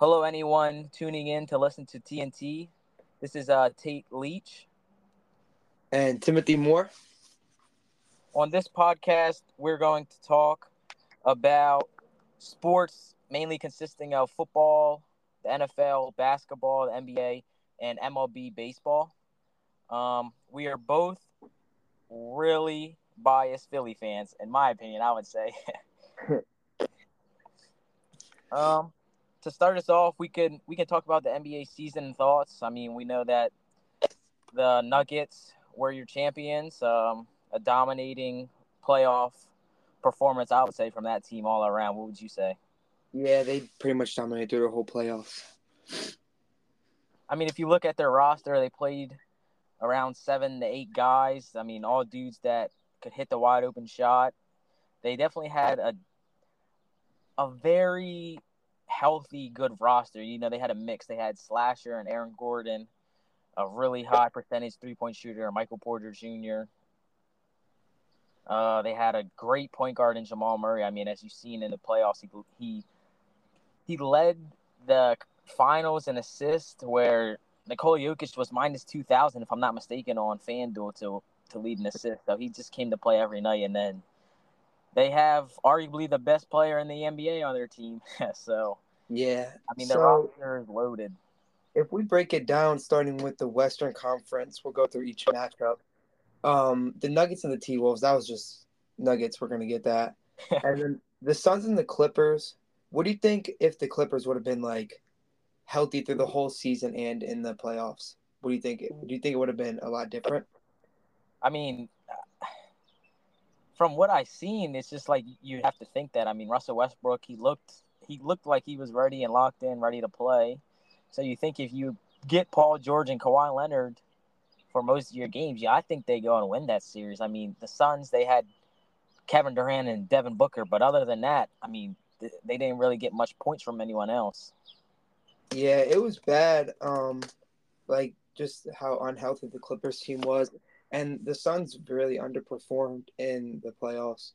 Hello, anyone tuning in to listen to T&T. This is uh, Tate Leach. And Timothy Moore. On this podcast, we're going to talk about sports, mainly consisting of football, the NFL, basketball, the NBA, and MLB baseball. Um, we are both really biased Philly fans, in my opinion, I would say. um, to start us off, we can we can talk about the NBA season thoughts. I mean, we know that the Nuggets were your champions, um, a dominating playoff performance. I would say from that team all around. What would you say? Yeah, they pretty much dominated through the whole playoffs. I mean, if you look at their roster, they played around seven to eight guys. I mean, all dudes that could hit the wide open shot. They definitely had a a very healthy, good roster. You know, they had a mix. They had Slasher and Aaron Gordon, a really high percentage three point shooter, Michael Porter Jr. Uh, they had a great point guard in Jamal Murray. I mean, as you've seen in the playoffs, he he, he led the finals in assists, where Nikola Jokic was minus two thousand, if I'm not mistaken, on FanDuel to to lead an assist. So he just came to play every night, and then they have arguably the best player in the NBA on their team. so yeah, I mean, the so, roster is loaded. If we break it down, starting with the Western Conference, we'll go through each matchup. Um, the Nuggets and the T Wolves, that was just Nuggets. We're gonna get that, and then the Suns and the Clippers. What do you think if the Clippers would have been like healthy through the whole season and in the playoffs? What do you think? Do you think it would have been a lot different? I mean, from what I've seen, it's just like you have to think that. I mean, Russell Westbrook, he looked he looked like he was ready and locked in, ready to play. So you think if you get Paul George and Kawhi Leonard for most of your games, yeah, I think they go and win that series. I mean, the Suns they had Kevin Durant and Devin Booker, but other than that, I mean, they didn't really get much points from anyone else. Yeah, it was bad. Um, like just how unhealthy the Clippers team was, and the Suns really underperformed in the playoffs.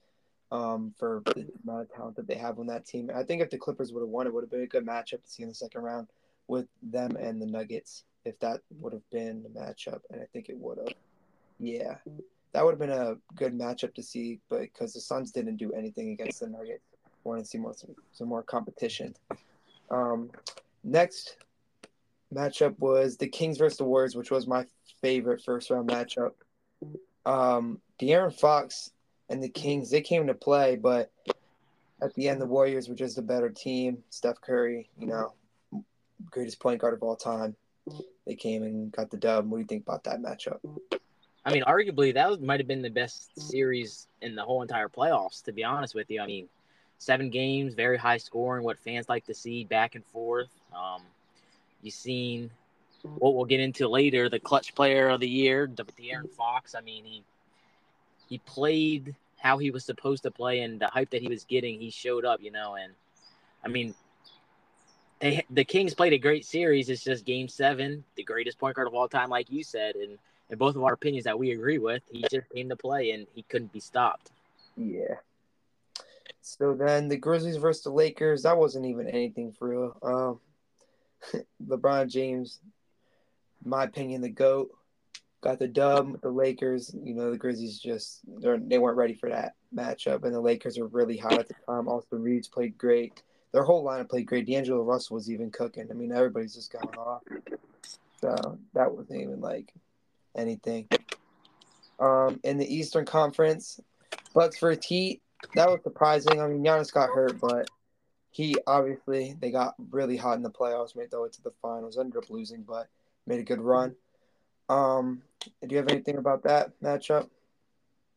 Um, for the amount of talent that they have on that team, I think if the Clippers would have won, it would have been a good matchup to see in the second round with them and the Nuggets. If that would have been the matchup, and I think it would have. Yeah, that would have been a good matchup to see, but because the Suns didn't do anything against the Nuggets, wanted to see more some, some more competition. Um, Next matchup was the Kings versus the Warriors, which was my favorite first round matchup. Um, De'Aaron Fox and the Kings, they came to play, but at the end, the Warriors were just a better team. Steph Curry, you know, greatest point guard of all time. They came and got the dub. What do you think about that matchup? I mean, arguably, that might have been the best series in the whole entire playoffs, to be honest with you. I mean, seven games, very high scoring, what fans like to see, back and forth. Um, you've seen what we'll get into later, the clutch player of the year, the De'Aaron Fox. I mean, he he played how he was supposed to play, and the hype that he was getting, he showed up. You know, and I mean, they the Kings played a great series. It's just Game Seven, the greatest point guard of all time, like you said, and in both of our opinions that we agree with, he just came to play and he couldn't be stopped. Yeah. So then the Grizzlies versus the Lakers, that wasn't even anything for real. Um, LeBron James, my opinion, the GOAT, got the dub the Lakers. You know, the Grizzlies just they weren't ready for that matchup, and the Lakers were really hot at the time. Also, Reeves played great. Their whole lineup played great. D'Angelo Russell was even cooking. I mean, everybody's just going off. So that wasn't even like anything. Um, in the Eastern Conference, Bucks for Heat. That was surprising. I mean, Giannis got hurt, but he obviously they got really hot in the playoffs, made their way to the finals, ended up losing, but made a good run. Um, do you have anything about that matchup?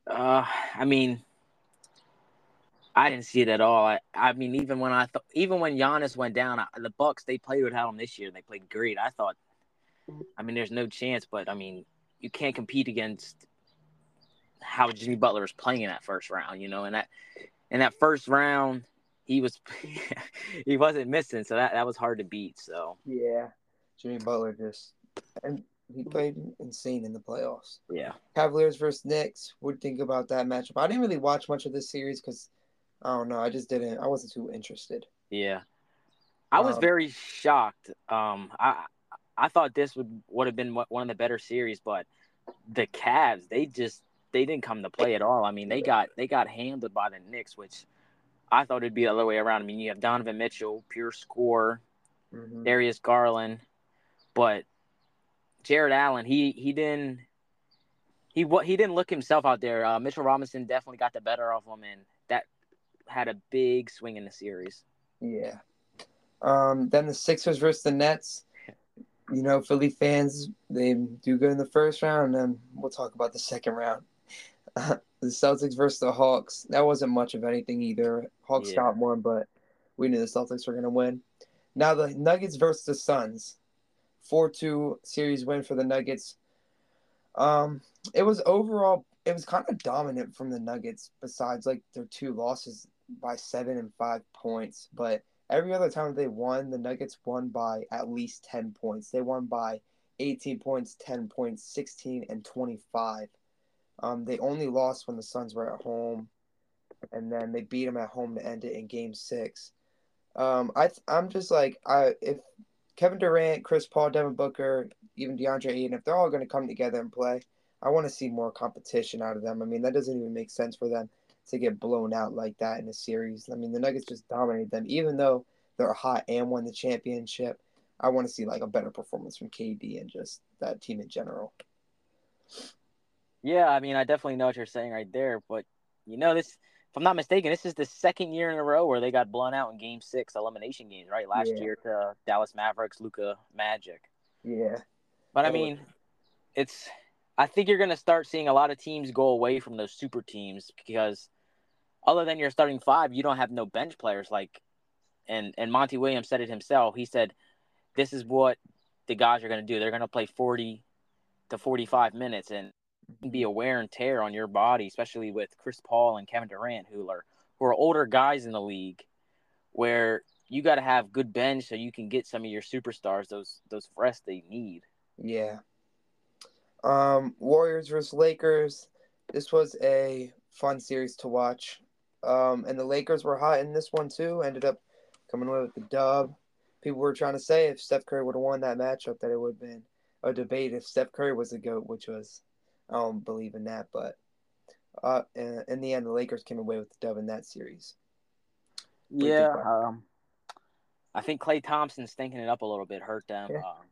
Uh, I mean, I didn't see it at all. I, I mean, even when I thought, even when Giannis went down, I, the Bucks they played without him this year. They played great. I thought, I mean, there's no chance, but I mean, you can't compete against how Jimmy Butler is playing in that first round, you know, and that in that first round he was he wasn't missing, so that, that was hard to beat. So yeah, Jimmy Butler just and he played insane in the playoffs. Yeah, Cavaliers versus Knicks. Would think about that matchup? I didn't really watch much of this series because I don't know. I just didn't. I wasn't too interested. Yeah, I was Um, very shocked. Um, I I thought this would would have been one of the better series, but the Cavs they just they didn't come to play at all. I mean, they got they got handled by the Knicks, which I thought it'd be the other way around. I mean, you have Donovan Mitchell, pure score, mhm. Darius Garland, but Jarrett Allen, he he didn't he what he didn't look himself out there. Uh, Mitchell Robinson definitely got the better of him, and that had a big swing in the series. Yeah. Um, then the Sixers versus the Nets. You know, Philly fans they do good in the first round, and then we'll talk about the second round. the Celtics versus the Hawks. That wasn't much of anything either. Hawks Yeah. got one, but we knew the Celtics were going to win. Now the Nuggets versus the Suns. 4-2 series win for the Nuggets. Um, it was overall it was kind of dominant from the Nuggets besides like their two losses by 7 and 5 points, but every other time they won, the Nuggets won by at least 10 points. They won by 18 points, 10 points, 16 and 25. Um, they only lost when the Suns were at home, and then they beat them at home to end it in Game Six. Um, I I'm just like I if Kevin Durant, Chris Paul, Devin Booker, even DeAndre Ayton, if they're all going to come together and play, I want to see more competition out of them. I mean, that doesn't even make sense for them to get blown out like that in a series. I mean, the Nuggets just dominated them, even though they're hot and won the championship. I want to see like a better performance from KD and just that team in general. Yeah, I mean, I definitely know what you're saying right there, but you know, this, I'm not mistaken, this is the second year in a row where they got blown out in Game Six elimination games, right? Last Yeah. year to Dallas Mavericks, Luka Magic. Yeah, But I mean, it's. I think you're going to start seeing a lot of teams go away from those super teams because, other than your starting five, you don't have no bench players like, and and Monty Williams said it himself. He said, "This is what the guys are going to do. They're going to play 40 to 45 minutes and be a wear and tear on your body, especially with Chris Paul and Kevin Durant, who are who are older guys in the league, where you got to have good bench so you can get some of your superstars those those rest they need." Yeah. Um, Warriors versus Lakers. This was a fun series to watch. Um, and the Lakers were hot in this one too. Ended up coming away with the dub. People were trying to say if Steph Curry would have won that matchup, that it would have been a debate if Steph Curry was the goat, which was I don't believe in that, but uh, in, the end, the Lakers came away with the dub in that series. Yeah, um, I think Klay Thompson stinking it up a little bit hurt them. Yeah. Um,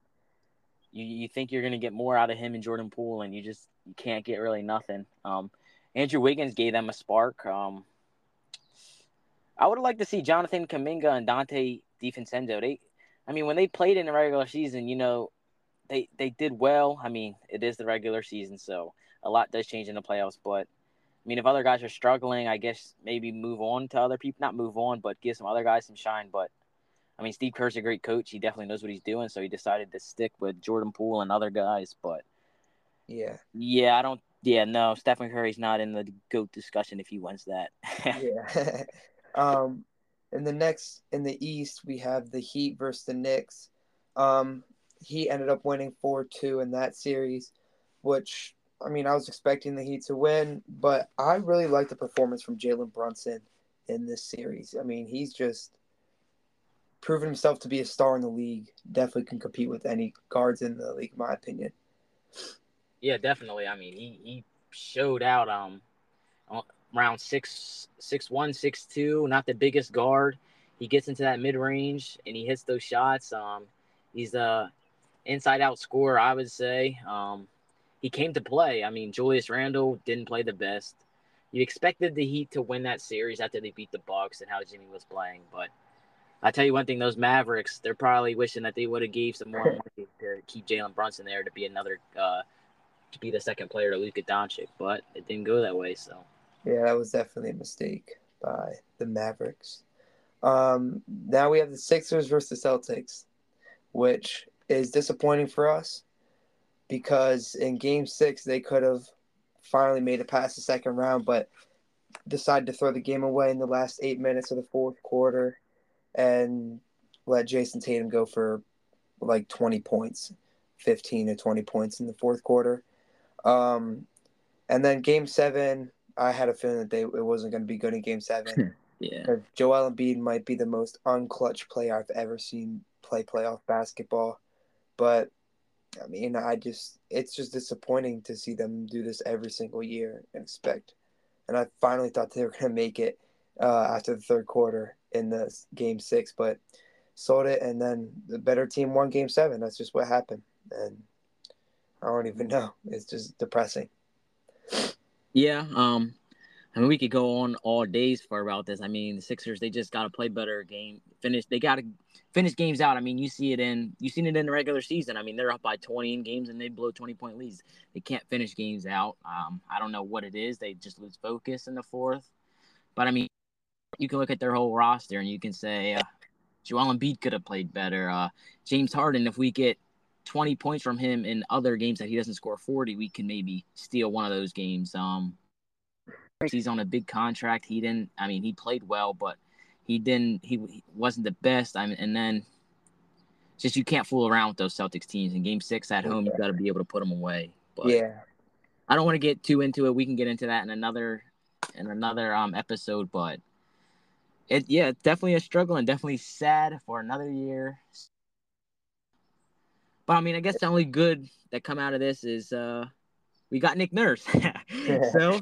you you think you're gonna get more out of him and Jordan Poole, and you just you can't get really nothing. Um, Andrew Wiggins gave them a spark. Um, I would have liked to see Jonathan Kuminga and Donte DiVincenzo. They, I mean, when they played in the regular season, you know, they they did well. I mean, it is the regular season, so a lot does change in the playoffs. But I mean, if other guys are struggling, I guess maybe move on to other people. Not move on, but give some other guys some shine. But I mean, Steve Kerr's a great coach. He definitely knows what he's doing, so he decided to stick with Jordan Poole and other guys. But Yeah. yeah, I don't. Yeah, no, Stephen Curry's not in the goat discussion if he wins that. yeah. um, in the next in the East, we have the Heat versus the Knicks. Um, he ended up winning four two in that series, which I mean I was expecting the Heat to win, but I really like the performance from Jalen Brunson in this series. I mean he's just proven himself to be a star in the league. Definitely can compete with any guards in the league, in my opinion. Yeah, definitely. I mean, he, he showed out um around six six one six two. Not the biggest guard. He gets into that mid range and he hits those shots. Um, he's a inside out scorer, I would say. Um, he came to play. I mean, Julius Randle didn't play the best. You expected the Heat to win that series after they beat the Bucks and how Jimmy was playing, but I tell you one thing: those Mavericks, they're probably wishing that they would have gave some more money to keep Jalen Brunson there to be another uh, to be the second player to Luka Doncic, but it didn't go that way. So Yeah, that was definitely a mistake by the Mavericks. Um, now we have the Sixers versus the Celtics, which is disappointing for us because in game six they could have finally made it past the second round, but decided to throw the game away in the last eight minutes of the fourth quarter and let Jayson Tatum go for like 20 points, 15 to 20 points in the fourth quarter. Um, and then game seven, I had a feeling that they it wasn't going to be good in game seven. Yeah. Joel Embiid might be the most unclutch player I've ever seen play playoff basketball. But I mean, I just it's just disappointing to see them do this every single year and expect. And I finally thought they were going to make it uh, after the third quarter in the game six, but sold it, and then the better team won game seven. That's just what happened, and I don't even know. It's just depressing. Yeah, um, I mean, we could go on all days for about this. I mean, the Sixers they just got to play better game. Finish. They got to finish games out. I mean, you see it in you seen it in the regular season. I mean, they're up by 20 in games and they blow 20 point leads. They can't finish games out. Um, I don't know what it is. They just lose focus in the fourth. But I mean, you can look at their whole roster and you can say uh, Joel Embiid could have played better. Uh, James Harden, if we get 20 points from him in other games that he doesn't score 40, we can maybe steal one of those games. Um, He's on a big contract. He didn't. I mean, he played well, but he didn't. He, he wasn't the best. I mean, and then just you can't fool around with those Celtics teams. In Game Six at home, you got to be able to put them away. But yeah, I don't want to get too into it. We can get into that in another in another um episode, but it yeah, it's definitely a struggle and definitely sad for another year. But I mean, I guess the only good that come out of this is uh we got Nick Nurse. so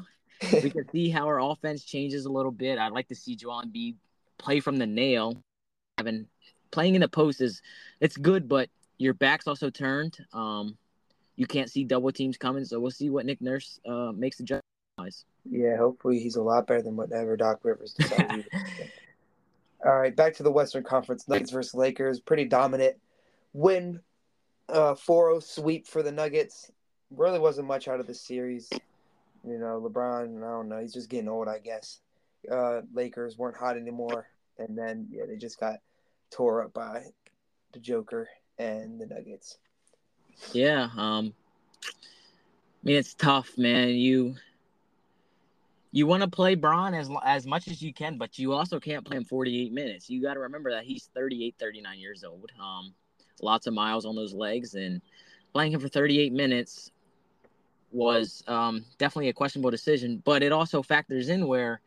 we can see how our offense changes a little bit. I'd like to see Joel Embiid play from the nail. Having playing in the post is it's good, but your back's also turned. Um, you can't see double teams coming, so we'll see what Nick Nurse uh, makes the judge. Yeah, hopefully he's a lot better than whatever Doc Rivers decided. All right, back to the Western Conference. Nuggets versus Lakers, pretty dominant win. Uh, 4-0 sweep for the Nuggets. Really wasn't much out of the series. You know, LeBron, I don't know, he's just getting old, I guess. Uh, Lakers weren't hot anymore, and then yeah, they just got tore up by the Joker and the Nuggets. Yeah, um, I mean it's tough, man. You you want to play Bron as as much as you can, but you also can't play him 48 minutes. You got to remember that he's 38, 39 years old. Um, lots of miles on those legs, and playing him for 38 minutes was um, definitely a questionable decision, but it also factors in where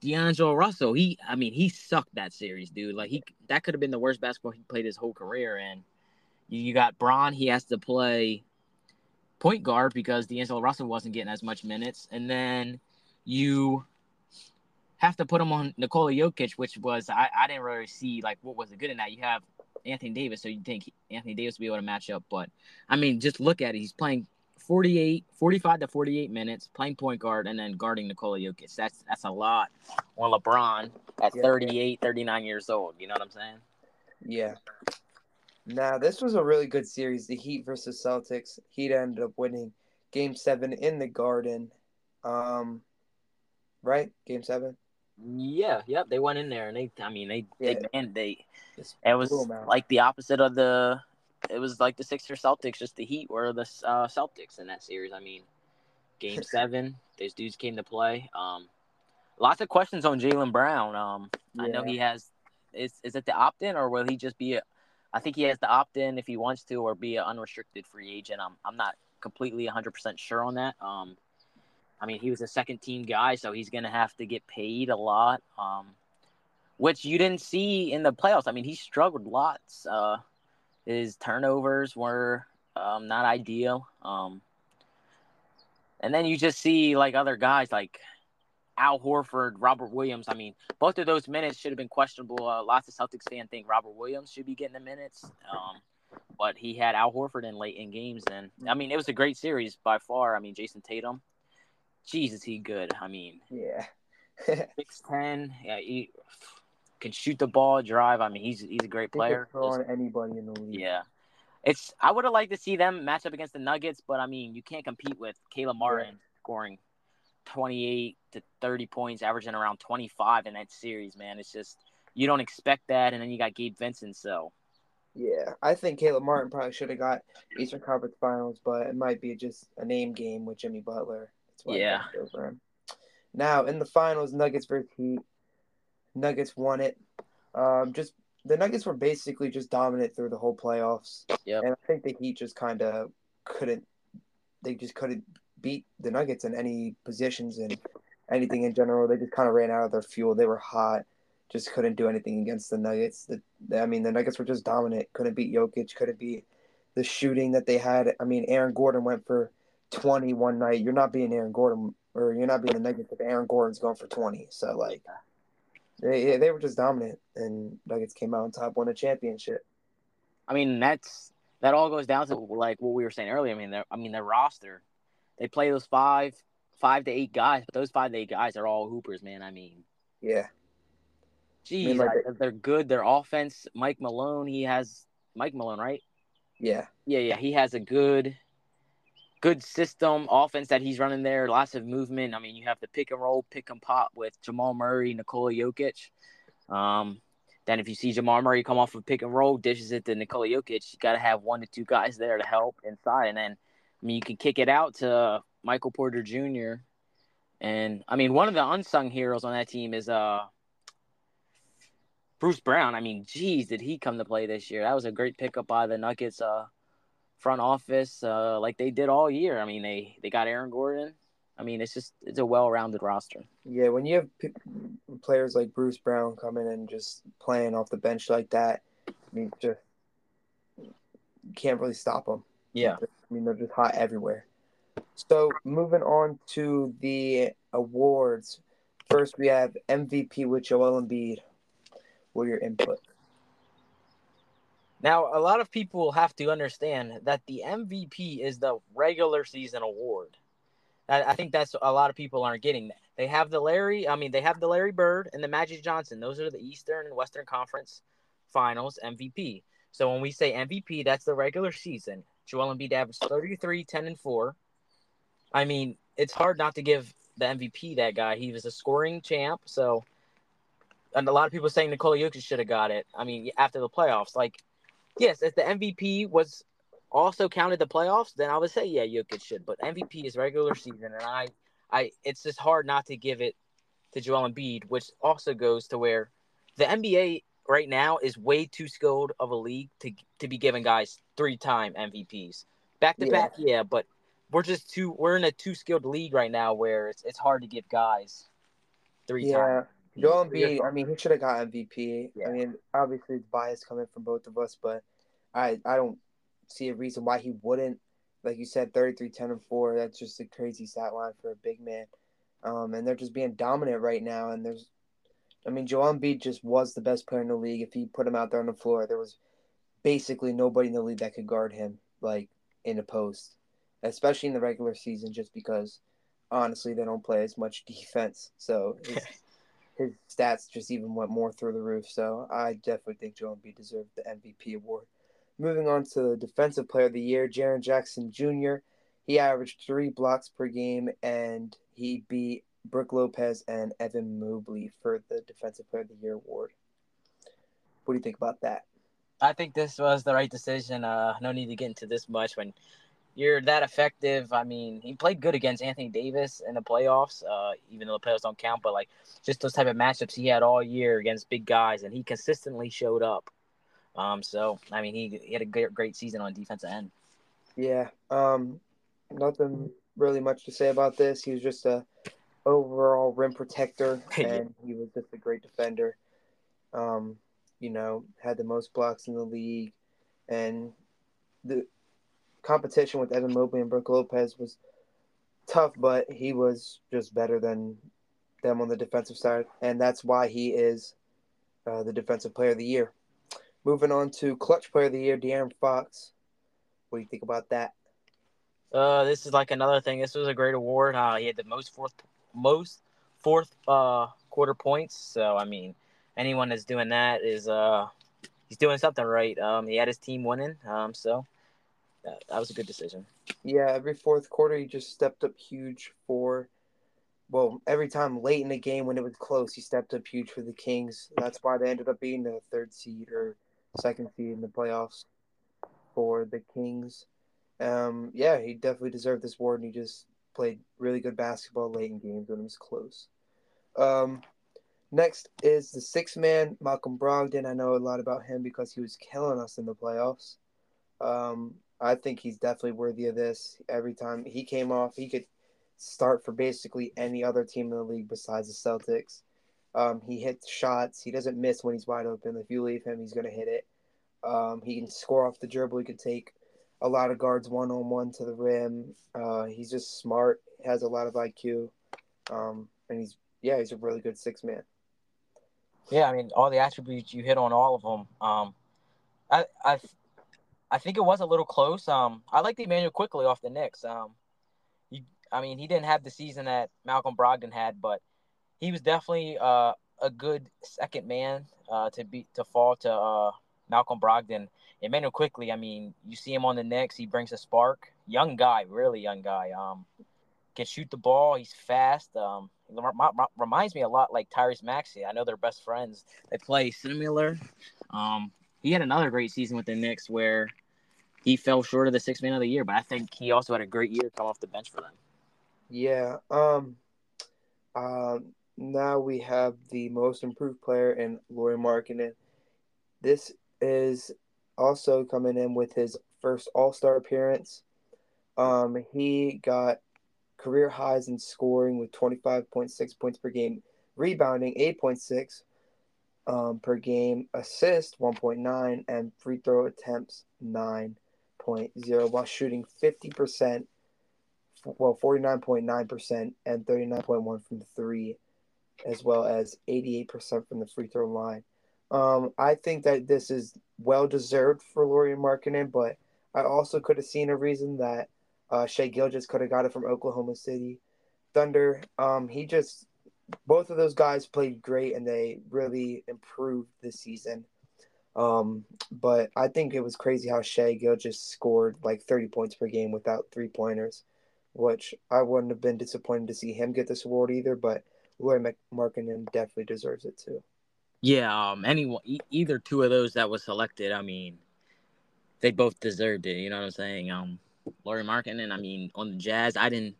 D'Angelo Russell, he, I mean, he sucked that series, dude. Like he, that could have been the worst basketball he played his whole career. And you, got Bron, he has to play point guard because D'Angelo Russell wasn't getting as much minutes, and then you have to put him on Nikola Jokic, which was I, I didn't really see like what was it good in that. You have Anthony Davis, so you think Anthony Davis will be able to match up, but I mean, just look at it. He's playing 48, 45 to 48 minutes playing point guard and then guarding Nikola Jokic. That's that's a lot. Well, LeBron at yeah. 38, 39 years old. You know what I'm saying? Yeah. Now, this was a really good series. The Heat versus Celtics. Heat ended up winning game seven in the Garden. Um, right? Game seven? Yeah, yep. They went in there and they, I mean, they, yeah. they, man, they, it was like the opposite of the it was like the Sixers Celtics, just the Heat were the uh, Celtics in that series. I mean, Game Seven, these dudes came to play. Um, lots of questions on Jaylen Brown. Um, yeah. I know he has. Is is it the opt in or will he just be a? I think he has the opt in if he wants to, or be an unrestricted free agent. I'm I'm not completely 100 percent sure on that. Um, I mean, he was a second team guy, so he's gonna have to get paid a lot. Um, which you didn't see in the playoffs. I mean, he struggled lots. Uh, his turnovers were um, not ideal. Um, and then you just see like other guys like Al Horford, Robert Williams. I mean, both of those minutes should have been questionable. Uh, lots of Celtics fans think Robert Williams should be getting the minutes, um, but he had Al Horford in late in games, and I mean, it was a great series by far. I mean, Jayson Tatum, Jesus, he good. I mean, yeah, six ten. Yeah, he, can shoot the ball, drive. I mean, he's he's a great player. on anybody in the league. Yeah, it's. I would have liked to see them match up against the Nuggets, but I mean, you can't compete with Caleb Martin yeah. scoring twenty eight to thirty points, averaging around twenty five in that series. Man, it's just you don't expect that, and then you got Gabe Vincent. So. Yeah, I think Caleb Martin probably should have got Eastern Conference Finals, but it might be just a name game with Jimmy Butler. That's why yeah. Now in the finals, Nuggets versus Heat. Nuggets won it. Um, just the Nuggets were basically just dominant through the whole playoffs. Yeah, and I think the Heat just kind of couldn't. They just couldn't beat the Nuggets in any positions, and anything in general. They just kind of ran out of their fuel. They were hot, just couldn't do anything against the Nuggets. The, I mean, the Nuggets were just dominant. Couldn't beat Jokic. Couldn't beat the shooting that they had. I mean, Aaron Gordon went for 20 one night. You're not being Aaron Gordon, or you're not being the Nuggets if Aaron Gordon's going for 20. So like, they they were just dominant, and Nuggets came out on top, won a championship. I mean, that's that all goes down to like what we were saying earlier. I mean, I mean, their roster, they play those five, five to eight guys, but those five to eight guys are all hoopers, man. I mean, yeah. Geez, I mean, like, they're good. Their offense, Mike Malone, he has Mike Malone, right? Yeah. Yeah, yeah. He has a good good system offense that he's running there. Lots of movement. I mean, you have the pick and roll, pick and pop with Jamal Murray, Nikola Jokic. Um, then if you see Jamal Murray come off of pick and roll, dishes it to Nikola Jokic, you got to have one to two guys there to help inside. And then, I mean, you can kick it out to Michael Porter Jr. And I mean, one of the unsung heroes on that team is uh Bruce Brown. I mean, geez, did he come to play this year? That was a great pickup by the Nuggets. Uh, front office uh, like they did all year. I mean, they they got Aaron Gordon. I mean, it's just it's a well-rounded roster. Yeah, when you have p- players like Bruce Brown coming and just playing off the bench like that, I mean, just can't really stop them. Yeah, I mean, they're just hot everywhere. So moving on to the awards. First, we have MVP with Joel Embiid. What are your input? Now, a lot of people have to understand that the MVP is the regular season award. I, think that's a lot of people aren't getting that. They have the Larry, I mean, they have the Larry Bird and the Magic Johnson. Those are the Eastern and Western Conference Finals MVP. So when we say MVP, that's the regular season. Joel Embiid averaged 33, 10, and 4. I mean, it's hard not to give the MVP that guy. He was a scoring champ. So, and a lot of people saying Nikola Jokic should have got it. I mean, after the playoffs, like yes, if the MVP was also counted the playoffs, then I would say yeah, Jokic should. But MVP is regular season, and I, I, it's just hard not to give it to Joel Embiid, which also goes to where the NBA right now is way too skilled of a league to to be giving guys three time MVPs back to back. Yeah, but we're just too we're in a too skilled league right now where it's it's hard to give guys three yeah. times. Joel Embiid, I mean, he should have got MVP. Yeah. I mean, obviously it's bias coming from both of us, but I I don't see a reason why he wouldn't. Like you said, 33, 10, and 4. That's just a crazy stat line for a big man. Um, and they're just being dominant right now. And there's, I mean, Joel Embiid just was the best player in the league. If he put him out there on the floor, there was basically nobody in the league that could guard him, like in a post, especially in the regular season, just because honestly they don't play as much defense. So his, his stats just even went more through the roof. So I definitely think Joel Embiid deserved the MVP award. Moving on to the Defensive Player of the Year, Jaren Jackson Jr. He averaged three blocks per game, and he beat Brook Lopez and Evan Mobley for the Defensive Player of the Year award. What do you think about that? I think this was the right decision. Uh, no need to get into this much when you're that effective. I mean, he played good against Anthony Davis in the playoffs, uh, even though the playoffs don't count. But like just those type of matchups he had all year against big guys, and he consistently showed up. Um, so I mean, he, he had a great, great season on defensive end. Yeah. Um, nothing really much to say about this. He was just a overall rim protector, and he was just a great defender. Um, you know, had the most blocks in the league, and the competition with Evan Mobley and Brook Lopez was tough, but he was just better than them on the defensive side, and that's why he is uh, the defensive player of the year. Moving on to clutch player of the year, De'Aaron Fox. What do you think about that? Uh, this is like another thing. This was a great award. Uh, he had the most fourth most fourth uh quarter points. So I mean, anyone that's doing that is uh he's doing something right. Um, he had his team winning. Um, so that, that was a good decision. Yeah, every fourth quarter he just stepped up huge for. Well, every time late in the game when it was close, he stepped up huge for the Kings. That's why they ended up being the third seed or second seed in the playoffs for the Kings. Um, yeah, he definitely deserved this award, and he just played really good basketball late in games when it was close. Um, next is the six man, Malcolm Brogdon. I know a lot about him because he was killing us in the playoffs. Um, I think he's definitely worthy of this. Every time he came off, he could start for basically any other team in the league besides the Celtics. Um, he hits shots. He doesn't miss when he's wide open. If you leave him, he's going to hit it. Um, he can score off the dribble. He could take a lot of guards one on one to the rim. Uh, he's just smart. Has a lot of IQ, um, and he's yeah, he's a really good six man. Yeah, I mean, all the attributes you hit on all of them. Um, I I I think it was a little close. Um, I like the Immanuel Quickley off the Knicks. Um, he, I mean, he didn't have the season that Malcolm Brogdon had, but he was definitely uh, a good second man uh, to be to fall to uh, Malcolm Brogdon. Immanuel Quickley, I mean, you see him on the Knicks, he brings a spark. Young guy, really young guy. Um, can shoot the ball. He's fast. Um, reminds me a lot like Tyrese Maxey. I know they're best friends. They play similar. Um, he had another great season with the Knicks where he fell short of the six man of the year, but I think he also had a great year come off the bench for them. Yeah. Um. Um now we have the most improved player in Lauri Markkanen. This is also coming in with his first All Star appearance. Um, he got career highs in scoring with 25.6 points per game, rebounding 8.6 um, per game, assist 1.9, and free throw attempts 9.0 while shooting 50%, well, 49.9% and 39.1 from three as well as 88% from the free throw line. Um, I think that this is well deserved for Lauri Markkanen, but I also could have seen a reason that uh, Shai Gilgeous could have got it from Oklahoma City Thunder. Um, he just both of those guys played great and they really improved this season. Um, but I think it was crazy how Shai Gilgeous scored like 30 points per game without three pointers, which I wouldn't have been disappointed to see him get this award either. But Lauri Markkanen definitely deserves it too. Yeah, um, anyone, e- either two of those that was selected, I mean, they both deserved it. You know what I'm saying? Um, Lauri Markkanen, I mean, on the Jazz, I didn't,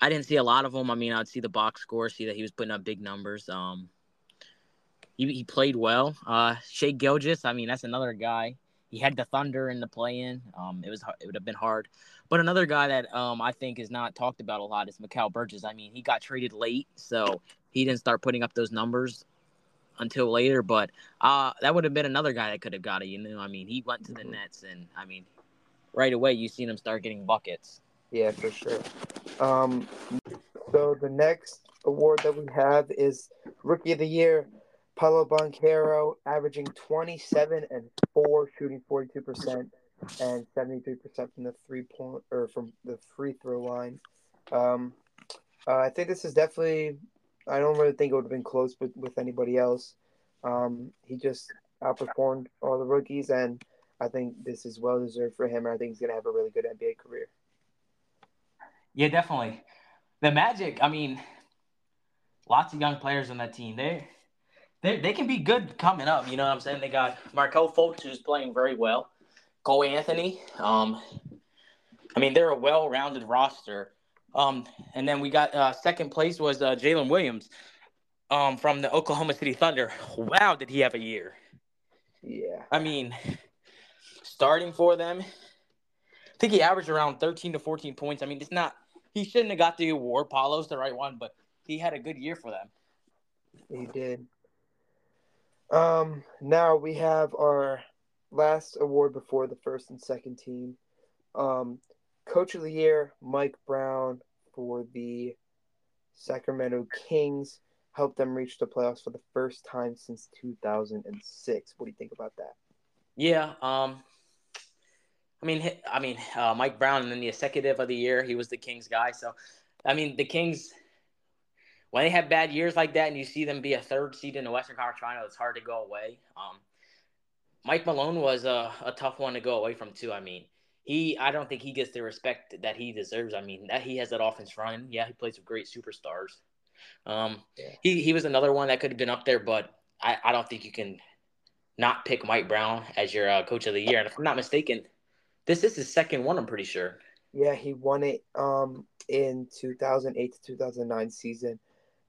I didn't see a lot of them. I mean, I'd see the box score, see that he was putting up big numbers. Um, he, he played well. Uh, Shai Gilgeous, I mean, that's another guy. He had the Thunder in the play-in. Um, it was it would have been hard. But another guy that um I think is not talked about a lot is Mikal Bridges. I mean, he got traded late, so he didn't start putting up those numbers until later. But uh that would have been another guy that could have got it. You know, I mean, he went to the mm-hmm. Nets, and I mean, right away you seen him start getting buckets. Yeah, for sure. Um, so the next award that we have is Rookie of the Year. Paolo Banchero averaging 27 and 4, shooting 42% and 73% from the three point or from the free throw line. Um, uh, I think this is definitely, I don't really think it would have been close with, with anybody else. Um, he just outperformed all the rookies, and I think this is well deserved for him. And I think he's going to have a really good NBA career. Yeah, definitely. The Magic, I mean, lots of young players on that team. They they they can be good coming up. You know what I'm saying? They got Markelle Fultz who's playing very well. Cole Anthony. Um, I mean, they're a well-rounded roster. Um, and then we got uh, second place was uh, Jalen Williams um, from the Oklahoma City Thunder. Wow, did he have a year? Yeah. I mean, starting for them, I think he averaged around 13 to 14 points. I mean, it's not, he shouldn't have got the award. Paolo's the right one, but he had a good year for them. He did. Um, now we have our last award before the first and second team. Um, Coach of the Year, Mike Brown for the Sacramento Kings, helped them reach the playoffs for the first time since 2006. What do you think about that? Yeah, um, I mean, I mean, uh, Mike Brown, and then the executive of the year, he was the Kings guy. So, I mean, the Kings when they have bad years like that and you see them be a third seed in the Western Conference Final, it's hard to go away. Um, Mike Malone was a, a tough one to go away from too. I mean, he I don't think he gets the respect that he deserves. I mean, that he has that offense running. Yeah, he plays with great superstars. Um, yeah. he he was another one that could have been up there, but I, I don't think you can not pick Mike Brown as your uh, coach of the year. And if I'm not mistaken, this is his second one. I'm pretty sure. Yeah, he won it um in 2008 to 2009 season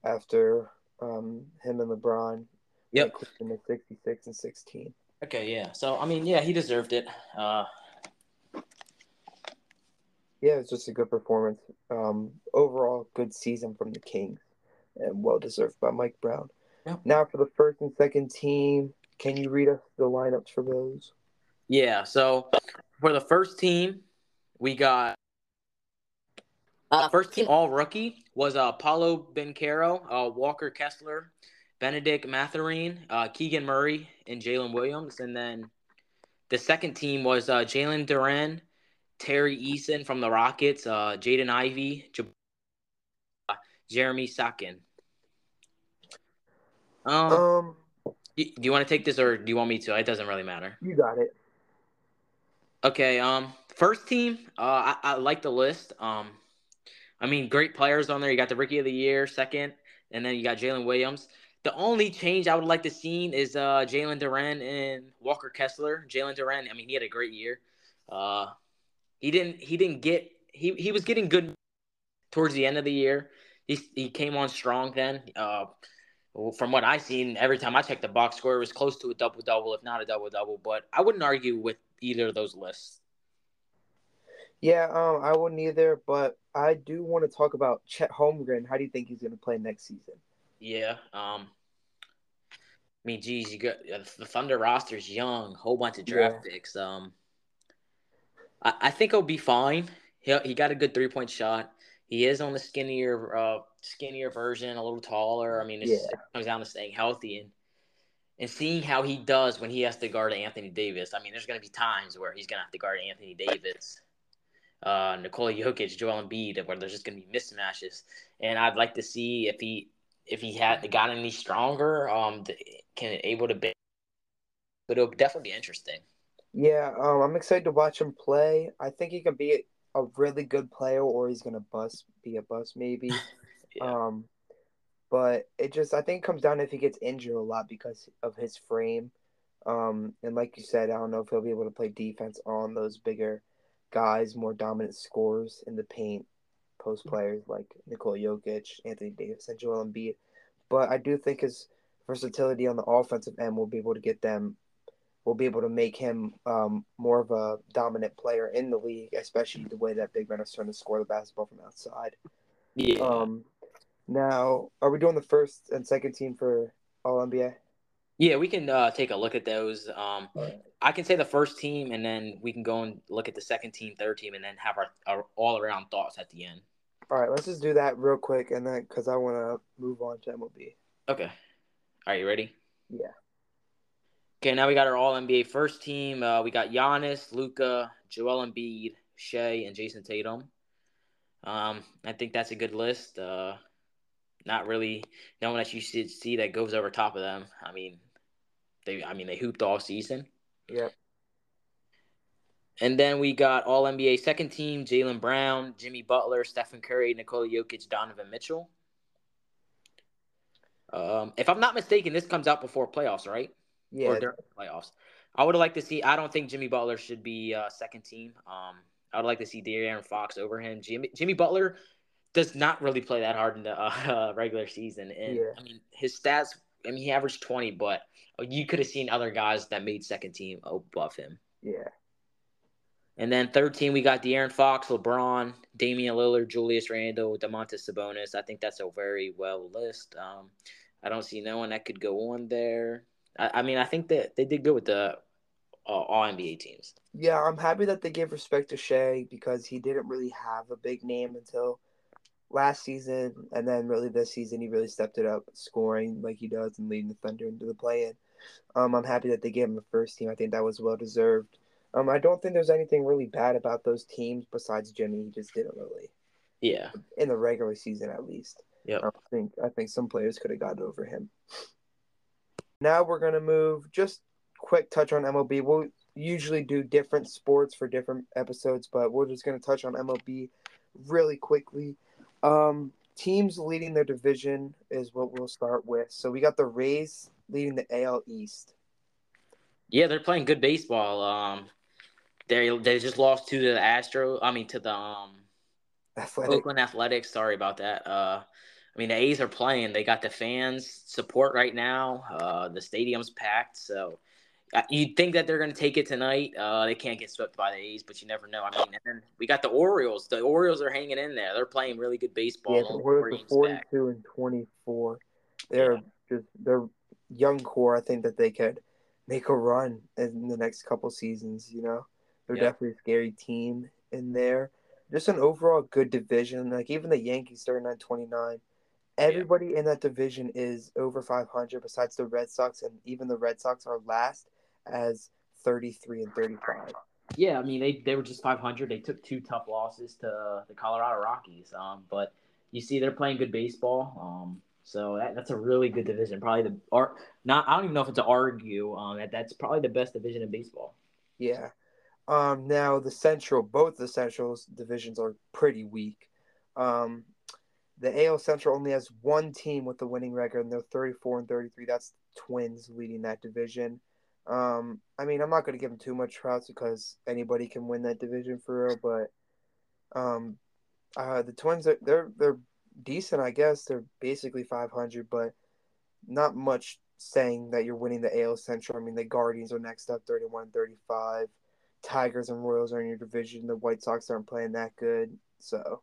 after um, him and LeBron. Yep. In the 66 and 16. Okay, yeah. So, I mean, yeah, he deserved it. Uh, Yeah, it's just a good performance. Um, overall, good season from the Kings, and well deserved by Mike Brown. Yeah. Now for the first and second team, can you read us the lineups for those? Yeah. So for the first team, we got uh, first team all rookie was uh, Paolo Banchero, uh, Walker Kessler, Bennedict Mathurin, uh, Keegan Murray, and Jalen Williams. And then the second team was uh, Jalen Duren, Tari Eason from the Rockets, uh, Jaden Ivey, J- uh, Jeremy Sochan. Um, Um, do you want to take this or do you want me to? It doesn't really matter. you got it. Okay. Um, first team. Uh, I, I like the list. Um, I mean, great players on there. You got the Rookie of the Year, second, and then you got Jalen Williams. The only change I would like to see is uh Jalen Duren and Walker Kessler. Jalen Duren, I mean, he had a great year. Uh, he didn't he didn't get he he was getting good towards the end of the year. He he came on strong then. Uh, from what I seen, every time I checked the box score, it was close to a double double, if not a double double. But I wouldn't argue with either of those lists. Yeah, um, I wouldn't either, but I do want to talk about Chet Holmgren. How do you think he's going to play next season? Yeah. Um. I mean, geez, you got the Thunder roster's young, whole bunch of draft picks. Um. I, I think he'll be fine. He he got a good three point shot. He is on the skinnier, uh, skinnier version, a little taller. I mean, it's, Yeah. it comes down to staying healthy and and seeing how he does when he has to guard Anthony Davis. I mean, there's going to be times where he's going to have to guard Anthony Davis, uh, Nikola Jokic, Joel Embiid, where there's just going to be mismatches. And I'd like to see if he if he had gotten any stronger, um, th- can able to be. But it'll definitely be interesting. Yeah, um, I'm excited to watch him play. I think he can be a really good player, or he's going to bust, be a bust maybe. Yeah. Um, but it just I think it comes down to if he gets injured a lot because of his frame. Um, and like you said, I don't know if he'll be able to play defense on those bigger guys, more dominant scorers in the paint, post players like Nikola Jokic, Anthony Davis, and Joel Embiid. But I do think his versatility on the offensive end will be able to get them. Will be able to make him um, more of a dominant player in the league, especially the way that big men are starting to score the basketball from outside. yeah. Um, now, are we doing the first and second team for All NBA? Yeah, we can uh, take a look at those. Um, Alright. I can say the first team, and then we can go and look at the second team, third team, and then have our, our all around thoughts at the end. All right, let's just do that real quick, and then because I want to move on to MLB. Okay. Are you ready? Yeah. Okay, now we got our All NBA first team. Uh, we got Giannis, Luka, Joel Embiid, Shai, and Jayson Tatum. Um, I think that's a good list. Uh, not really no one that you should see that goes over top of them. I mean, they I mean they hooped all season. Yep. And then we got All NBA second team: Jaylen Brown, Jimmy Butler, Stephen Curry, Nikola Jokic, Donovan Mitchell. Um, if I'm not mistaken, this comes out before playoffs, right? Yeah. Or during playoffs. I would like to see. I don't think Jimmy Butler should be uh, second team. Um, I would like to see De'Aaron Fox over him. Jimmy Jimmy Butler does not really play that hard in the uh, regular season, and Yeah. I mean his stats. I mean he averaged twenty, but you could have seen other guys that made second team above him. yeah. And then 13, we got De'Aaron Fox, LeBron, Damian Lillard, Julius Randle, Domantas Sabonis. I think that's a very well list. Um, I don't see no one that could go on there. I, I mean, I think that they did good with the uh, all NBA teams. Yeah, I'm happy that they gave respect to Shai because he didn't really have a big name until last season, and then really this season he really stepped it up, scoring like he does and leading the Thunder into the play-in. Um, I'm happy that they gave him the first team. I think that was well deserved. Um, I don't think there's anything really bad about those teams besides Jimmy. He just didn't really Yeah. in the regular season at least. Yep. I think I think some players could have gotten over him. Now we're gonna move. Just quick touch on MLB. We'll usually do different sports for different episodes, but we're just gonna touch on MLB really quickly. Um, teams leading their division is what we'll start with. So we got the Rays leading the AL East. Yeah, they're playing good baseball. Um, they they just lost to the Astro. I mean, to the um Athletic. Oakland Athletics. Sorry about that. Uh, I mean, the A's are playing. They got the fans support right now. Uh, the stadium's packed, so you'd think that they're going to take it tonight. Uh, they can't get swept by the A's, but you never know. I mean, and we got the Orioles. The Orioles are hanging in there. They're playing really good baseball. Yeah, the Orioles are forty-two back. and twenty-four. They're yeah. just they're young core. I think that they could make a run in the next couple seasons. You know, they're yeah. definitely a scary team in there. Just an overall good division. Like even the Yankees on twenty-nine. Everybody yeah. in that division is over 500 besides the Red Sox, and even the Red Sox are last as 33 and 35. Yeah, I mean they, they were just 500. They took two tough losses to the Colorado Rockies, um, but you see they're playing good baseball. Um, so that, that's a really good division. Probably the or not. I don't even know if it's to argue um, that that's probably the best division in baseball. Yeah. Um, now the Central, both the Central's divisions are pretty weak. Um, the AL Central only has one team with the winning record, and they're 34 and 33. That's Twins leading that division. Um, I mean, I'm not going to give them too much props because anybody can win that division for real, but um, uh, the Twins are they're they're decent, I guess. They're basically 500, but not much saying that you're winning the AL Central. I mean, the Guardians are next up, 31 35. Tigers and Royals are in your division. The White Sox aren't playing that good, so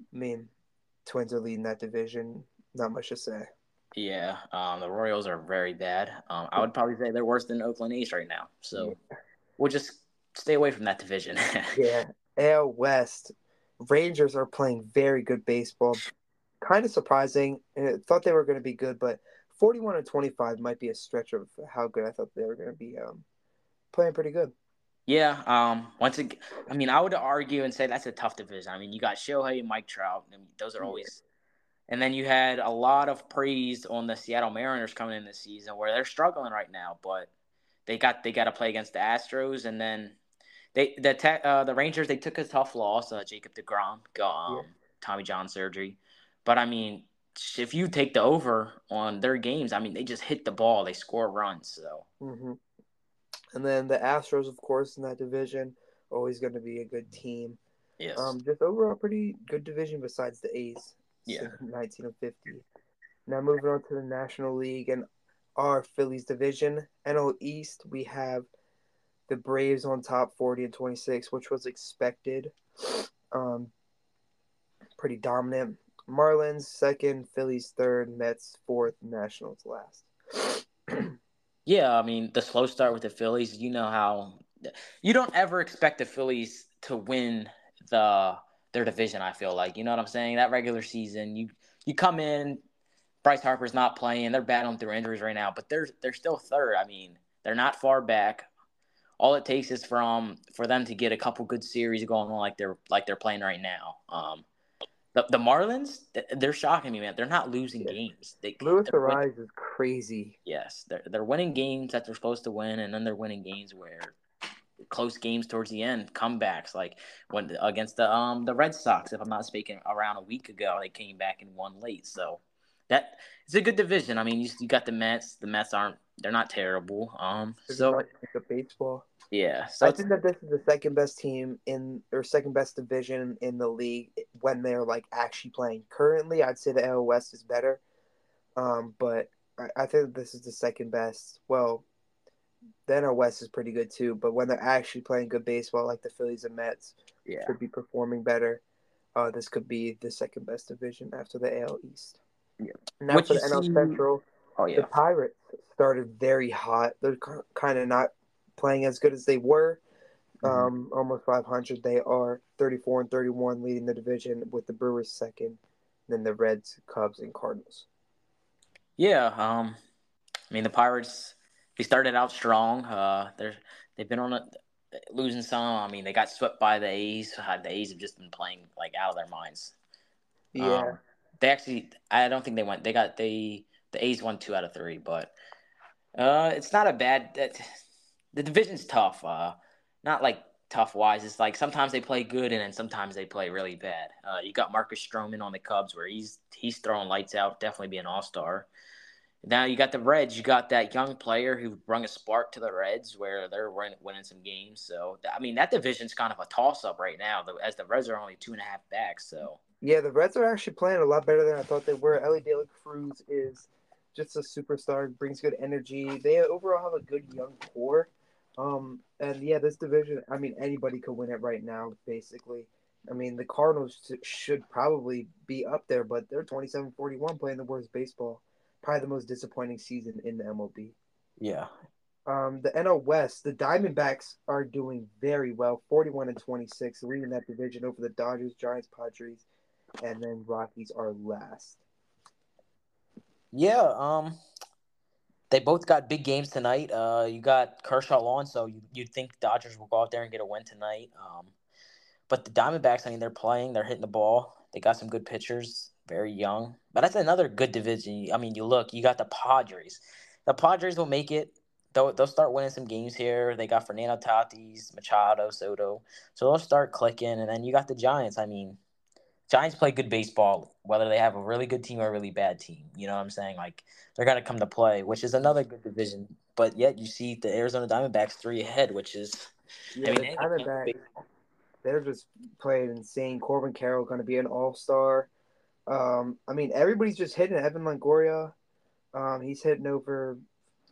I mean, Twins are leading that division. Not much to say. Yeah, um, the Royals are very bad. Um, I would probably say they're worse than Oakland A's right now. So yeah. we'll just stay away from that division. yeah, AL West Rangers are playing very good baseball. Kind of surprising. I thought they were going to be good, but 41 and 25 might be a stretch of how good I thought they were going to be. Um, playing pretty good. Yeah. Um. Once again, I mean, I would argue and say that's a tough division. I mean, you got Shohei and Mike Trout, and those are always and then you had a lot of praise on the Seattle Mariners coming in this season, where they're struggling right now, but they got they got to play against the Astros, and then they the te- uh, the Rangers they took a tough loss. Uh, Jacob Degrom got um, yeah. Tommy John surgery, but I mean, if you take the over on their games, I mean they just hit the ball, they score runs. So, mm-hmm. and then the Astros, of course, in that division, always going to be a good team. Yes. Um, just overall pretty good division besides the A's. Yeah. 1950. Now moving on to the National League and our Phillies division. NL East, we have the Braves on top 40 and 26, which was expected. Um, pretty dominant. Marlins second, Phillies third, Mets fourth, Nationals last. yeah, I mean the slow start with the Phillies. You know how you don't ever expect the Phillies to win the their division. I feel like you know what I'm saying. That regular season, you you come in, Bryce Harper's not playing. They're battling through injuries right now, but they're they're still third. I mean, they're not far back. All it takes is from for them to get a couple good series going on like they're like they're playing right now. Um, the, the Marlins, they're shocking me, man. They're not losing yeah. games. They, Luis Arraez is crazy. Yes, they're they're winning games that they're supposed to win, and then they're winning games where close games towards the end, comebacks like when against the um the Red Sox, if I'm not speaking, around a week ago they came back and won late. So that it's a good division. I mean, you, you got the Mets. The Mets aren't they're not terrible. Um, so the baseball. Yeah, so I think that this is the second best team in or second best division in the league when they're like actually playing. Currently, I'd say the AL West is better, um, but I, I think this is the second best. Well, the our West is pretty good too, but when they're actually playing good baseball, like the Phillies and Mets, yeah. should be performing better. Uh, this could be the second best division after the AL East. Yeah. Now what for the NL see... Central, oh, yeah. the Pirates started very hot. They're kind of not playing as good as they were. Mm-hmm. Um, almost 500. They are 34 and 31, leading the division with the Brewers second, then the Reds, Cubs, and Cardinals. Yeah. Um, I mean the Pirates they started out strong. Uh, they're they've been on a losing some. I mean, they got swept by the A's. Uh, the A's have just been playing like out of their minds. Yeah, um, they actually. I don't think they went. They got they the A's won two out of three, but uh, it's not a bad. That, the division's tough. Uh, not like tough wise. It's like sometimes they play good and then sometimes they play really bad. Uh, you got Marcus Stroman on the Cubs where he's he's throwing lights out. Definitely be an all star. Now you got the Reds. You got that young player who brought a spark to the Reds, where they're winning some games. So I mean, that division's kind of a toss-up right now, as the Reds are only two and a half back. So yeah, the Reds are actually playing a lot better than I thought they were. Elly De La Cruz is just a superstar, brings good energy. They overall have a good young core. Um, and yeah, this division, I mean, anybody could win it right now, basically. I mean, the Cardinals should probably be up there, but they're 27 41 playing the worst baseball. Probably the most disappointing season in the MLB. Yeah. Um, the NL West, the Diamondbacks are doing very well, 41 and 26, leading that division over the Dodgers, Giants, Padres, and then Rockies are last. Yeah, um, they both got big games tonight. Uh, you got Kershaw on, so you you'd think Dodgers will go out there and get a win tonight. Um, but the Diamondbacks, I mean, they're playing, they're hitting the ball. They got some good pitchers, very young. But that's another good division. I mean, you look, you got the Padres. The Padres will make it. They'll, they'll start winning some games here. They got Fernando Tatis, Machado, Soto. So they'll start clicking. And then you got the Giants. I mean, Giants play good baseball, whether they have a really good team or a really bad team. You know what I'm saying? Like they're gonna come to play, which is another good division. But yet you see the Arizona Diamondbacks three ahead, which is yeah, I mean, the Diamondbacks they're just playing insane. Corbin Carroll going to be an all star. Um, I mean, everybody's just hitting Evan Longoria. Um, he's hitting over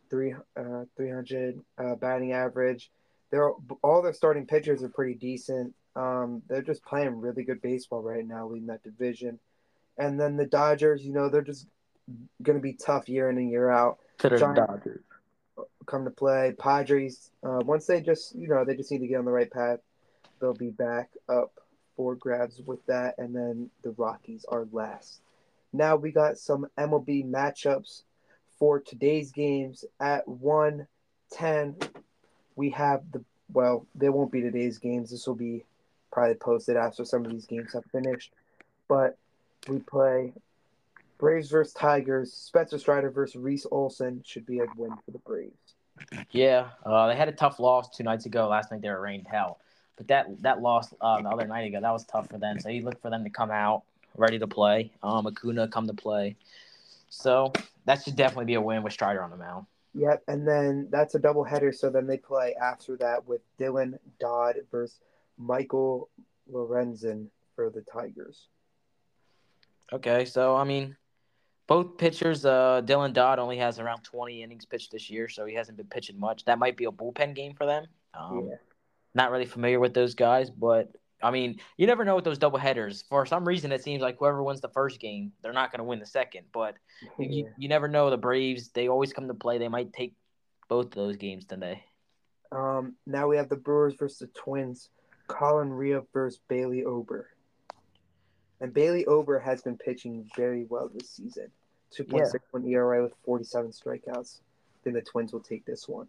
three uh, 300 uh, batting average. They're all their starting pitchers are pretty decent. Um, they're just playing really good baseball right now, leading that division. And then the Dodgers, you know, they're just going to be tough year in and year out. To the Dodgers come to play. Padres, uh, once they just, you know, they just need to get on the right path they'll be back up for grabs with that, and then the Rockies are last. Now we got some MLB matchups for today's games at 110. We have the well, they won't be today's games. This will be probably posted after some of these games have finished. But we play Braves versus Tigers. Spencer Strider versus Reese Olson should be a win for the Braves. Yeah, uh, they had a tough loss two nights ago. Last night they were rained hell. But that that loss uh, the other night ago, that was tough for them. So you look for them to come out ready to play. Um, Acuna come to play. So that should definitely be a win with Strider on the mound. Yep, and then that's a double header. So then they play after that with Dylan Dodd versus Michael Lorenzen for the Tigers. Okay, so I mean, both pitchers. Uh, Dylan Dodd only has around 20 innings pitched this year, so he hasn't been pitching much. That might be a bullpen game for them. Um, yeah. Not really familiar with those guys, but I mean, you never know with those double headers. For some reason, it seems like whoever wins the first game, they're not going to win the second. But yeah. you, you never know. The Braves, they always come to play. They might take both of those games today. Um, now we have the Brewers versus the Twins. Colin Rea versus Bailey Ober. And Bailey Ober has been pitching very well this season. 2.61 yeah. ERA with 47 strikeouts. I think the Twins will take this one.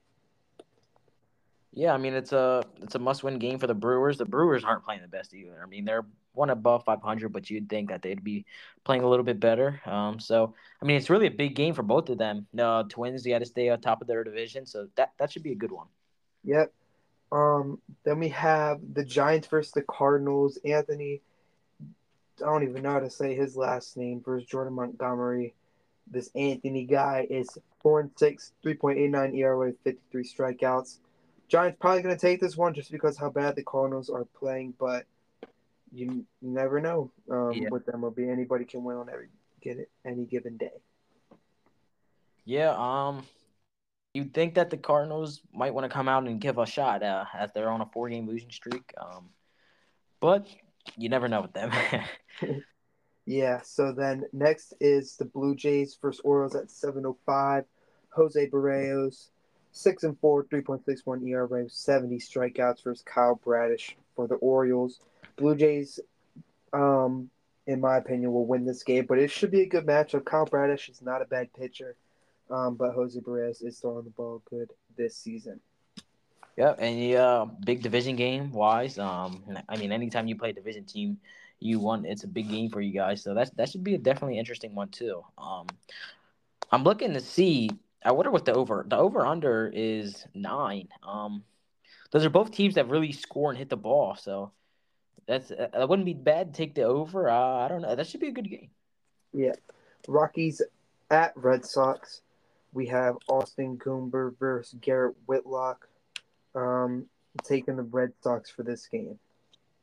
Yeah, I mean it's a it's a must win game for the Brewers. The Brewers aren't playing the best either. I mean they're one above 500, but you'd think that they'd be playing a little bit better. Um, so I mean it's really a big game for both of them. The Twins, they got to stay on top of their division, so that that should be a good one. Yep. Um, then we have the Giants versus the Cardinals. Anthony, I don't even know how to say his last name versus Jordan Montgomery. This Anthony guy is four and six, 3.89 ERA, 53 strikeouts. Giants probably going to take this one just because how bad the Cardinals are playing, but you, you never know um, yeah. with be Anybody can win on every get it any given day. Yeah, um, you'd think that the Cardinals might want to come out and give a shot uh, as they're on a four game losing streak. Um, but you never know with them. yeah, so then next is the Blue Jays versus Orioles at 7.05. Jose Berrios Six and four, 3.61 ERA, 70 strikeouts versus Kyle Bradish for the Orioles. Blue Jays, um, in my opinion, will win this game, but it should be a good matchup. Kyle Bradish is not a bad pitcher, um, but Jose Berrios is throwing the ball good this season. Yeah, and yeah, big division game wise. Um, I mean, anytime you play a division team, you want It's a big game for you guys, so that's that should be a definitely interesting one too. Um, I'm looking to see I wonder what the over the over under is nine. Um, those are both teams that really score and hit the ball. So that's uh, that wouldn't be bad to take the over. Uh, I don't know. That should be a good game. Yeah, Rockies at Red Sox. We have Austin Gomber versus Garrett Whitlock. Um, taking the Red Sox for this game.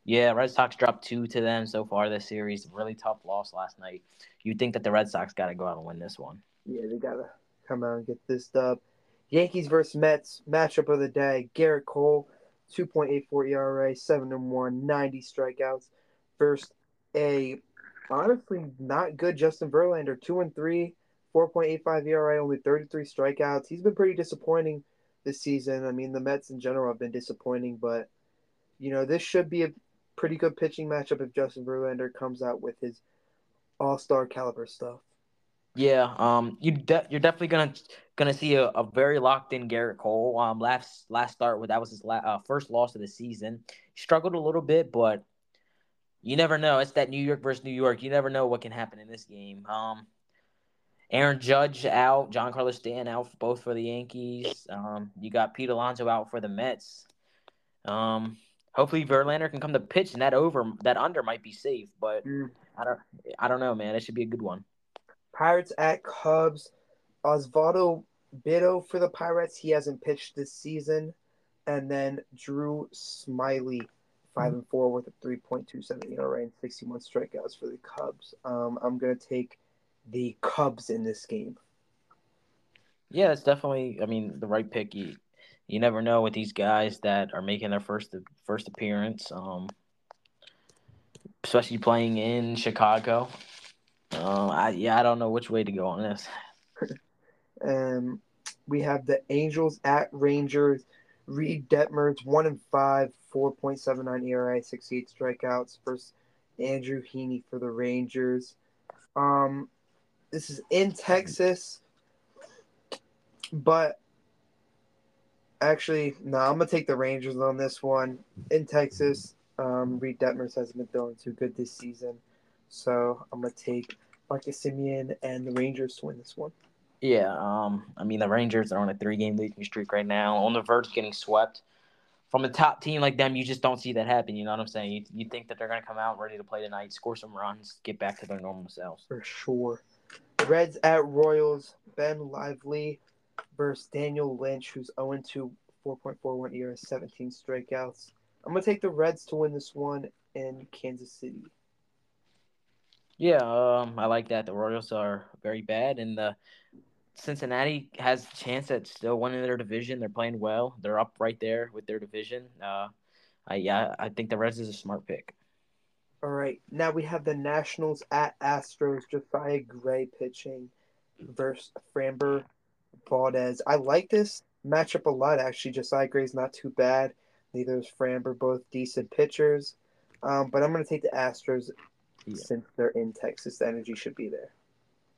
Yeah, Red Sox dropped two to them so far this series. Really tough loss last night. You'd think that the Red Sox got to go out and win this one. Yeah, they gotta come out and get this dub. Yankees versus Mets matchup of the day. Gerrit Cole, 2.84 ERA, 7 and 1, 90 strikeouts. Versus a honestly not good Justin Verlander, 2 and 3, 4.85 ERA, only 33 strikeouts. He's been pretty disappointing this season. I mean, the Mets in general have been disappointing, but you know, this should be a pretty good pitching matchup if Justin Verlander comes out with his all-star caliber stuff. Yeah, um, you de- you're definitely gonna gonna see a, a very locked in Gerrit Cole. Um, last last start with that was his la- uh, first loss of the season. He struggled a little bit, but you never know. It's that New York versus New York. You never know what can happen in this game. Um, Aaron Judge out, Giancarlo Stanton out both for the Yankees. Um, you got Pete Alonso out for the Mets. Um, hopefully Verlander can come to pitch and that over that under might be safe, but Mm. I don't I don't know, man. It should be a good one. Pirates at Cubs. Osvaldo Bido for the Pirates. He hasn't pitched this season. And then Drew Smyly, five and four with a three point two seven ERA and sixty one strikeouts for the Cubs. Um, I'm gonna take the Cubs in this game. Yeah, it's definitely. I mean, the right pick. You, you never know with these guys that are making their first first appearance. Um, especially playing in Chicago. Um, I yeah, I don't know which way to go on this. Um, we have the Angels at Rangers. Reid Detmers, one and five, four point seven nine ERA, sixty eight strikeouts. Versus Andrew Heaney for the Rangers. Um, this is in Texas, but actually, no, I'm gonna take the Rangers on this one. In Texas, um, Reid Detmers hasn't been throwing too good this season, so I'm gonna take Marcus Semien and the Rangers to win this one. Yeah, um, I mean the Rangers are on a three game losing streak right now, on the verge of getting swept. From a top team like them, you just don't see that happen. You know what I'm saying? You, you think that they're going to come out ready to play tonight, score some runs, get back to their normal selves. for sure. Reds at Royals. Ben Lively versus Daniel Lynch, who's 0 2, 4.41 ERA, 17 strikeouts. I'm gonna take the Reds to win this one in Kansas City. Yeah, um, I like that. The Royals are very bad, and the Cincinnati has a chance at still winning their division. They're playing well. They're up right there with their division. Uh, I yeah, I think the Reds is a smart pick. All right, now we have the Nationals at Astros. Josiah Gray pitching versus Framber Valdez. I like this matchup a lot. Actually, Josiah Gray's not too bad. Neither is Framber. Both decent pitchers. Um, but I'm going to take the Astros Yeah. since they're in Texas. The energy should be there.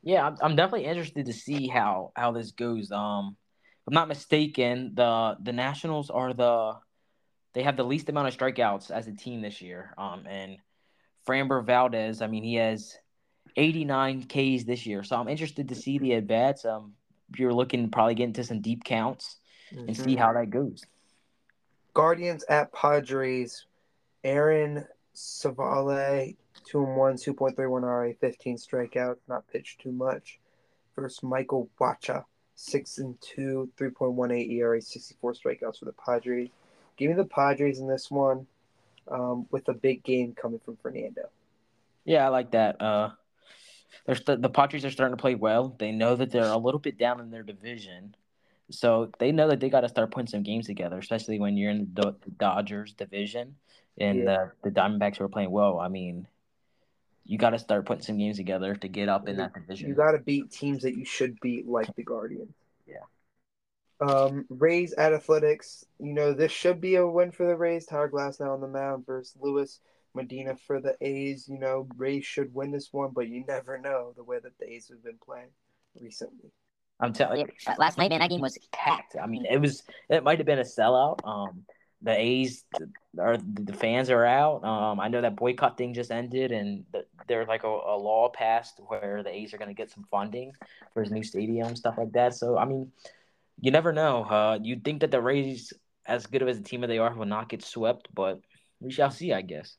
Yeah, I'm, I'm definitely interested to see how how this goes. Um, if I'm not mistaken, the the Nationals are the they have the least amount of strikeouts as a team this year. Um, and Framber Valdez, I mean, he has 89 Ks this year, so I'm interested to see the at bats. Um, you're looking to probably get into some deep counts and see how that goes. Guardians at Padres. Aaron Civale, 2 and 1, 2.31 RA, 15 strikeouts, not pitched too much. Versus Michael Wacha, 6 and 2, 3.18 ERA, 64 strikeouts for the Padres. Give me the Padres in this one um, with a big game coming from Fernando. Yeah, I like that. Uh, they're st- the Padres are starting to play well. They know that they're a little bit down in their division, so they know that they got to start putting some games together, especially when you're in the Dodgers division and the the Diamondbacks were playing well. I mean, you got to start putting some games together to get up in that division. You got to beat teams that you should beat, like the Guardians. Yeah. Um, Rays at Athletics. You know this should be a win for the Rays. Tyler Glasnow on the mound versus Lewis Medina for the A's. You know Rays should win this one, but you never know the way that the A's have been playing recently. I'm telling you, last night, man, that game was packed. I mean, it was it might have been a sellout. Um, the A's are the fans are out. Um, I know that boycott thing just ended, and the, there's like a, a law passed where the A's are going to get some funding for his new stadium, stuff like that. So, I mean, you never know. Uh, you'd think that the Rays, as good of as a team as they are, will not get swept, but we shall see, I guess.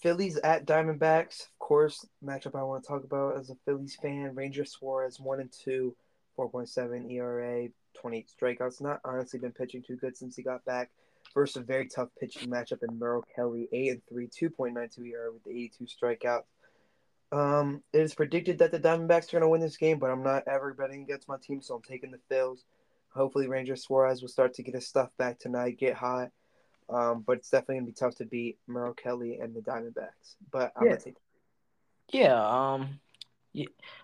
Phillies at Diamondbacks, of course, matchup I want to talk about as a Phillies fan. Ranger Suarez one and two, 4.7 ERA, 28 strikeouts. Not honestly been pitching too good since he got back. Versus a very tough pitching matchup in Merrill Kelly, 8 and 3, 2.92 ERA with 82 strikeouts. Um, it is predicted that the Diamondbacks are going to win this game, but I'm not ever betting against my team, so I'm taking the Phils. Hopefully, Ranger Suarez will start to get his stuff back tonight, get hot. Um, but it's definitely gonna be tough to beat Merrill Kelly and the Diamondbacks. But I'm Yeah. gonna take. Yeah, um,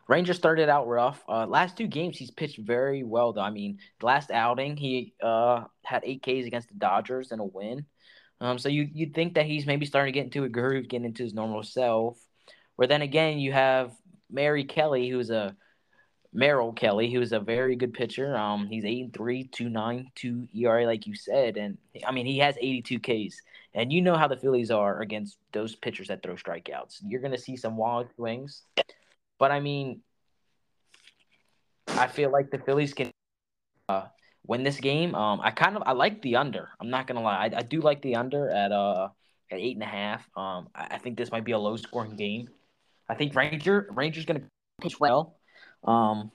Ranger started out rough. Uh, last two games he's pitched very well. Though I mean, last outing he uh had eight Ks against the Dodgers and a win. Um, so you you'd think that he's maybe starting to get into a groove, getting into his normal self. Where then again you have Mary Kelly, who's a Merrill Kelly, who's a very good pitcher. Um, he's eight and three, two nine, two ERA, like you said, and I mean he has eighty two Ks. And you know how the Phillies are against those pitchers that throw strikeouts. You're gonna see some wild swings. But I mean, I feel like the Phillies can uh, win this game. Um, I kind of I like the under. I'm not gonna lie, I, I do like the under at uh at eight and a half. Um, I, I think this might be a low scoring game. I think Ranger Rangers gonna pitch well. Um,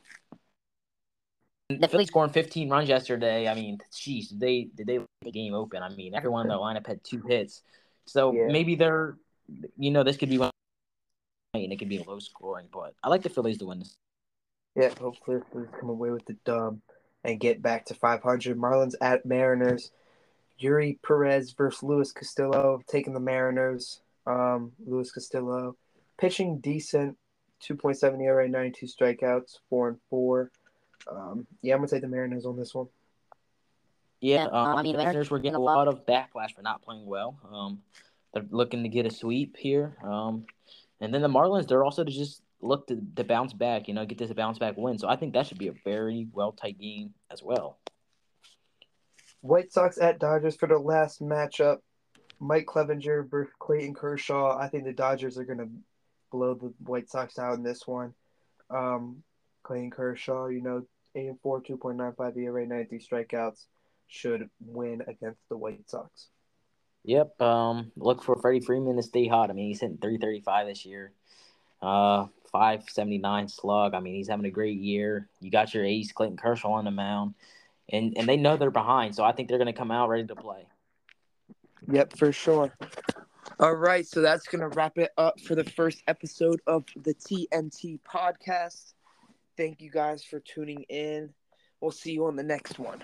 the Phillies scoring 15 runs yesterday. I mean, jeez, did they did they leave the game open? I mean, everyone in the lineup had two hits, so Yeah. maybe they're, you know, this could be one, and it could be low scoring. But I like the Phillies to win this. Yeah, hopefully the Phillies come away with the dub and get back to 500. Marlins at Mariners. Eury Perez versus Luis Castillo, taking the Mariners. Um, Luis Castillo pitching decent, 2.7 ERA, 92 strikeouts, four and four. Um, yeah, I'm gonna take the Mariners on this one. Yeah, um, I mean, the Mariners were getting a lot of backlash for not playing well. Um, they're looking to get a sweep here. Um, and then the Marlins, they're also to just look to, to bounce back, you know, get this bounce back win. So I think that should be a very well tight game as well. White Sox at Dodgers for the last matchup. Mike Clevinger Clayton Kershaw. I think the Dodgers are gonna blow the White Sox out in this one. Um, Clayton Kershaw, you know, eight and four, two point nine five ERA, 93 strikeouts, should win against the White Sox. Yep. Um, look for Freddie Freeman to stay hot. I mean, he's hitting 335 this year. Uh, 579 slug. I mean, he's having a great year. You got your ace, Clayton Kershaw, on the mound. And, and they know they're behind, so I think they're going to come out ready to play. Yep, for sure. All right, so that's gonna wrap it up for the first episode of the T&T podcast. Thank you guys for tuning in. We'll see you on the next one.